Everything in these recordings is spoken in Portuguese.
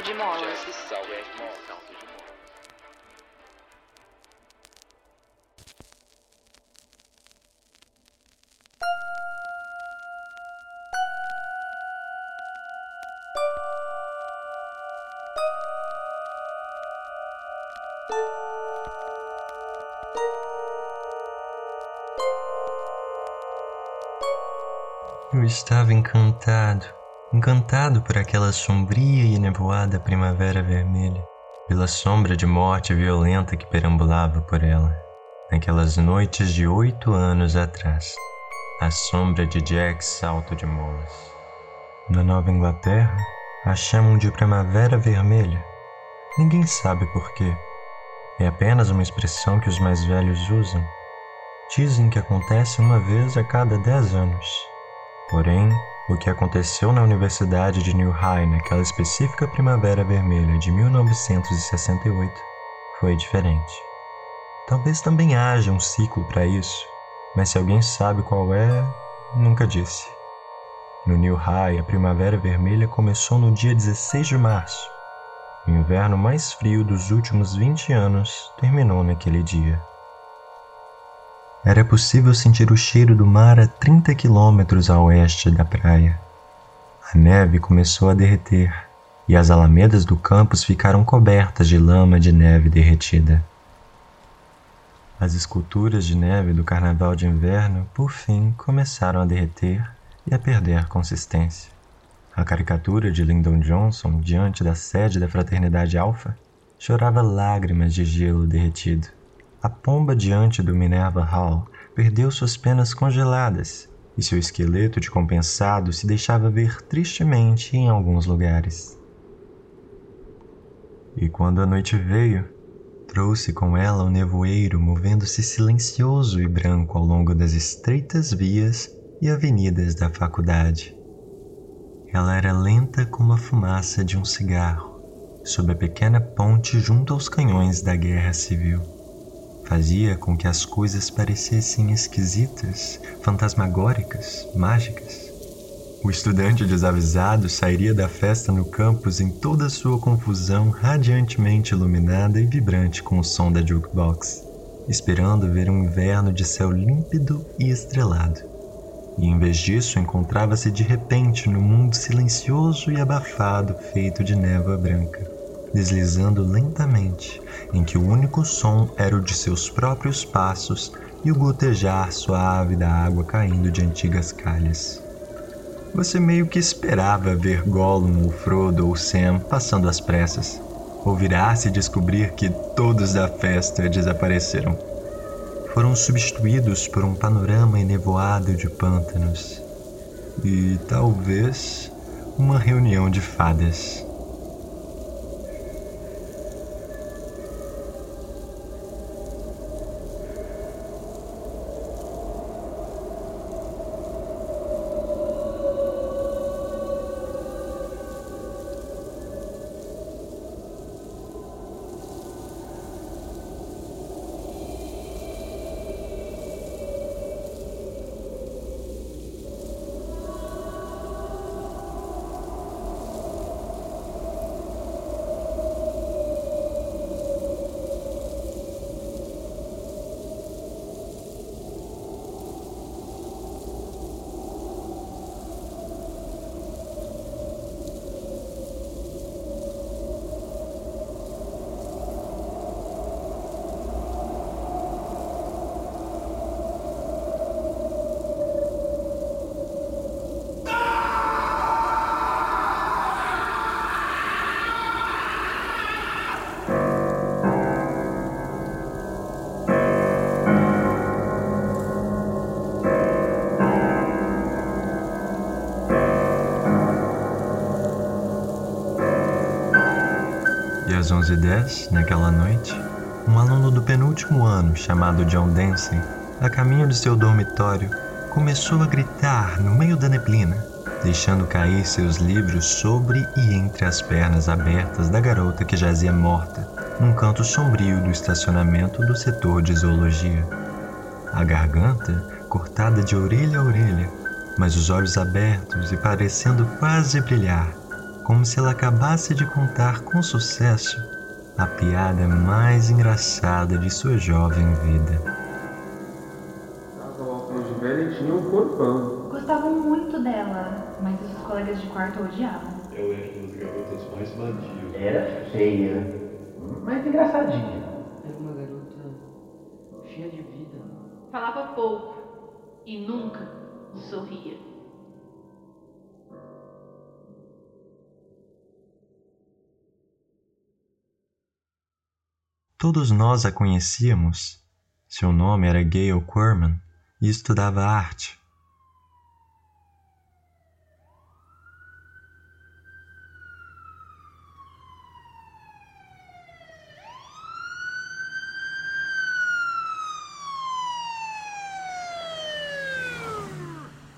salto de molas. Eu estava encantado, encantado por aquela sombria e nevoada primavera vermelha, pela sombra de morte violenta que perambulava por ela, naquelas noites de oito anos atrás, a sombra de Jack Salto de Molas. Na Nova Inglaterra, a chamam de Primavera Vermelha. Ninguém sabe por quê. É apenas uma expressão que os mais velhos usam. Dizem que acontece uma vez a cada dez anos. Porém, o que aconteceu na Universidade de New High naquela específica Primavera Vermelha de 1968 foi diferente. Talvez também haja um ciclo para isso, mas se alguém sabe qual é, nunca disse. No New High, a Primavera Vermelha começou no dia 16 de março. O inverno mais frio dos últimos 20 anos terminou naquele dia. Era possível sentir o cheiro do mar a 30 quilômetros a oeste da praia. A neve começou a derreter e as alamedas do campus ficaram cobertas de lama de neve derretida. As esculturas de neve do carnaval de inverno, por fim, começaram a derreter e a perder consistência. A caricatura de Lyndon Johnson diante da sede da Fraternidade Alpha chorava lágrimas de gelo derretido. A pomba diante do Minerva Hall perdeu suas penas congeladas e seu esqueleto de compensado se deixava ver tristemente em alguns lugares. E quando a noite veio, trouxe com ela o nevoeiro movendo-se silencioso e branco ao longo das estreitas vias e avenidas da faculdade. Ela era lenta como a fumaça de um cigarro, sob a pequena ponte junto aos canhões da guerra civil fazia com que as coisas parecessem esquisitas, fantasmagóricas, mágicas. O estudante desavisado sairia da festa no campus em toda sua confusão radiantemente iluminada e vibrante com o som da jukebox, esperando ver um inverno de céu límpido e estrelado. E em vez disso, encontrava-se de repente no mundo silencioso e abafado feito de névoa branca deslizando lentamente, em que o único som era o de seus próprios passos e o gotejar suave da água caindo de antigas calhas. Você meio que esperava ver Gollum ou Frodo ou Sam passando às pressas, ou virar-se e descobrir que todos da festa desapareceram. Foram substituídos por um panorama enevoado de pântanos e talvez uma reunião de fadas. Às 11h10, naquela noite, um aluno do penúltimo ano, chamado John Dancy, a caminho de seu dormitório, começou a gritar no meio da neblina, deixando cair seus livros sobre e entre as pernas abertas da garota que jazia morta num canto sombrio do estacionamento do setor de zoologia. A garganta cortada de orelha a orelha, mas os olhos abertos e parecendo quase brilhar, como se ela acabasse de contar com sucesso a piada mais engraçada de sua jovem vida. Óculos de velha tinha um corpão. Gostavam muito dela, mas os colegas de quarto odiavam. Eu era uma das garotas mais vadias. Era feia, mas engraçadinha. Era uma garota cheia de vida. Falava pouco e nunca sorria. Todos nós a conhecíamos. Seu nome era Gayle Quirman e estudava arte.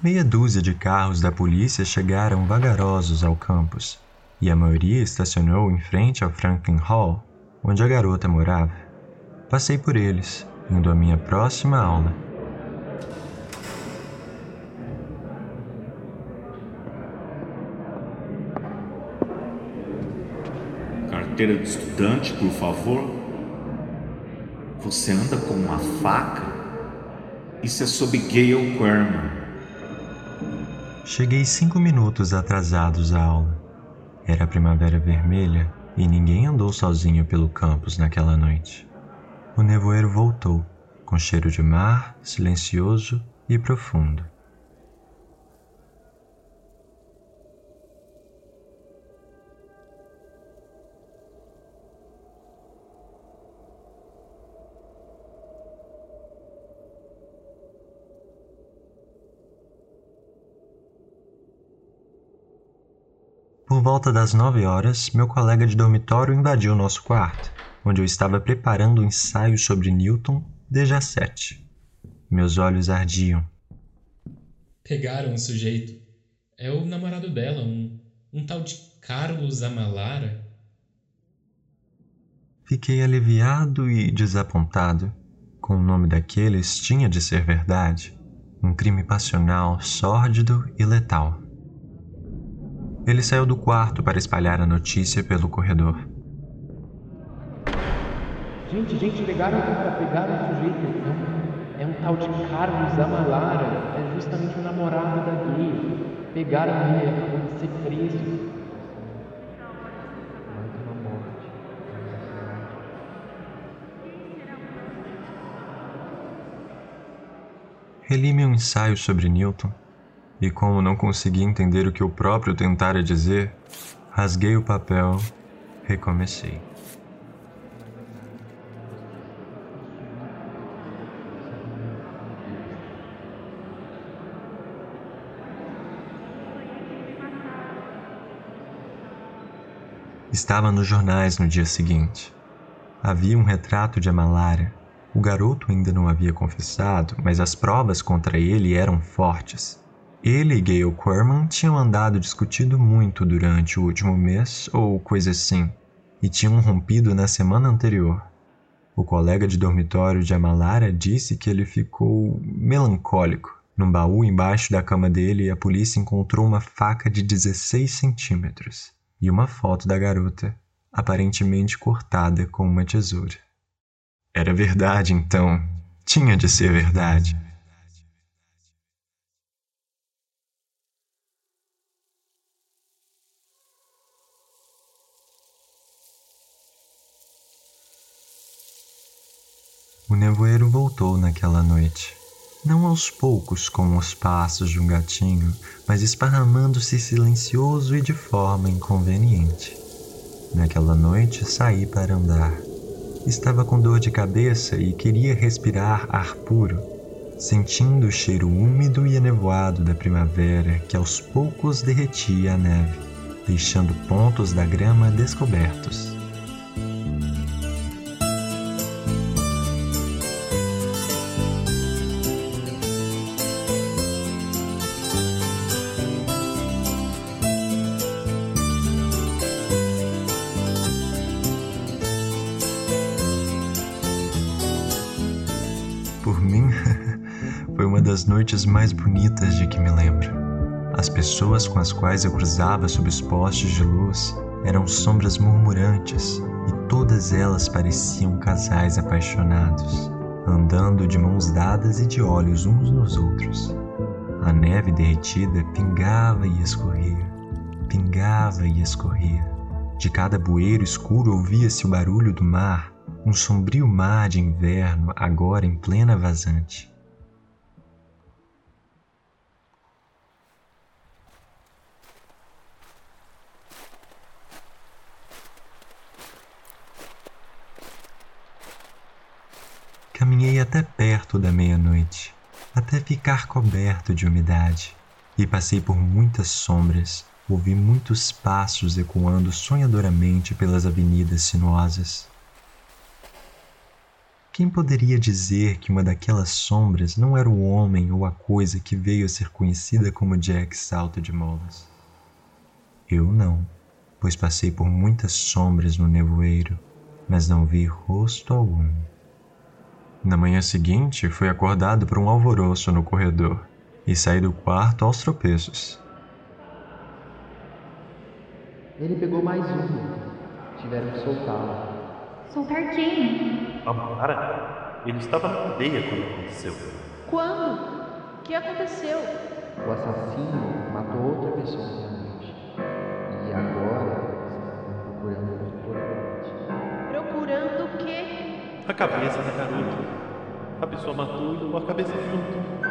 Meia dúzia de carros da polícia chegaram vagarosos ao campus, e a maioria estacionou em frente ao Franklin Hall, onde a garota morava. Passei por eles, indo à minha próxima aula. Carteira de estudante, por favor. Você anda com uma faca? Isso é sob Gale Querman. Cheguei cinco minutos atrasados à aula. Era a primavera vermelha e ninguém andou sozinho pelo campus naquela noite. O nevoeiro voltou, com cheiro de mar, silencioso e profundo. Volta das nove horas, meu colega de dormitório invadiu nosso quarto, onde eu estava preparando um ensaio sobre Newton desde as sete. Meus olhos ardiam. Pegaram o sujeito. É o namorado dela, um, um tal de Carlos Amalara. Fiquei aliviado e desapontado. Com o nome daqueles tinha de ser verdade. Um crime passional, sórdido e letal. Ele saiu do quarto para espalhar a notícia pelo corredor. Gente, gente, pegaram pegaram o sujeito. É um, é um tal de Carlos Amalara. É justamente o namorado da gay. Pegaram ele, acabou de ser preso. Mais uma morte. Reli meu ensaio sobre Newton e, como não consegui entender o que o próprio tentara dizer, rasguei o papel, recomecei. Estava nos jornais no dia seguinte. Havia um retrato de Amalara. O garoto ainda não havia confessado, mas as provas contra ele eram fortes. Ele e Gayle Quirman tinham andado discutindo muito durante o último mês, ou coisa assim, e tinham rompido na semana anterior. O colega de dormitório de Amalara disse que ele ficou melancólico. Num baú embaixo da cama dele, a polícia encontrou uma faca de 16 centímetros e uma foto da garota, aparentemente cortada com uma tesoura. Era verdade, então. Tinha de ser verdade. O nevoeiro voltou naquela noite. Não aos poucos, como os passos de um gatinho, mas esparramando-se silencioso e de forma inconveniente. Naquela noite saí para andar. Estava com dor de cabeça e queria respirar ar puro, sentindo o cheiro úmido e enevoado da primavera que aos poucos derretia a neve, deixando pontos da grama descobertos. Das noites mais bonitas de que me lembro. As pessoas com as quais eu cruzava sob os postes de luz eram sombras murmurantes e todas elas pareciam casais apaixonados, andando de mãos dadas e de olhos uns nos outros. A neve derretida pingava e escorria, pingava e escorria. De cada bueiro escuro ouvia-se o barulho do mar, um sombrio mar de inverno agora em plena vazante. Caminhei até perto da meia-noite, até ficar coberto de umidade, e passei por muitas sombras, ouvi muitos passos ecoando sonhadoramente pelas avenidas sinuosas. Quem poderia dizer que uma daquelas sombras não era o homem ou a coisa que veio a ser conhecida como Jack Salto de Molas? Eu não, pois passei por muitas sombras no nevoeiro, mas não vi rosto algum. Na manhã seguinte, fui acordado por um alvoroço no corredor e saí do quarto aos tropeços. Ele pegou mais uma. Tiveram que soltá-lo. Soltar quem? Amara? Ele estava na cadeia quando aconteceu. Quando? O que aconteceu? O assassino matou outra pessoa A cabeça da garota. A pessoa matou e levou a cabeça junto.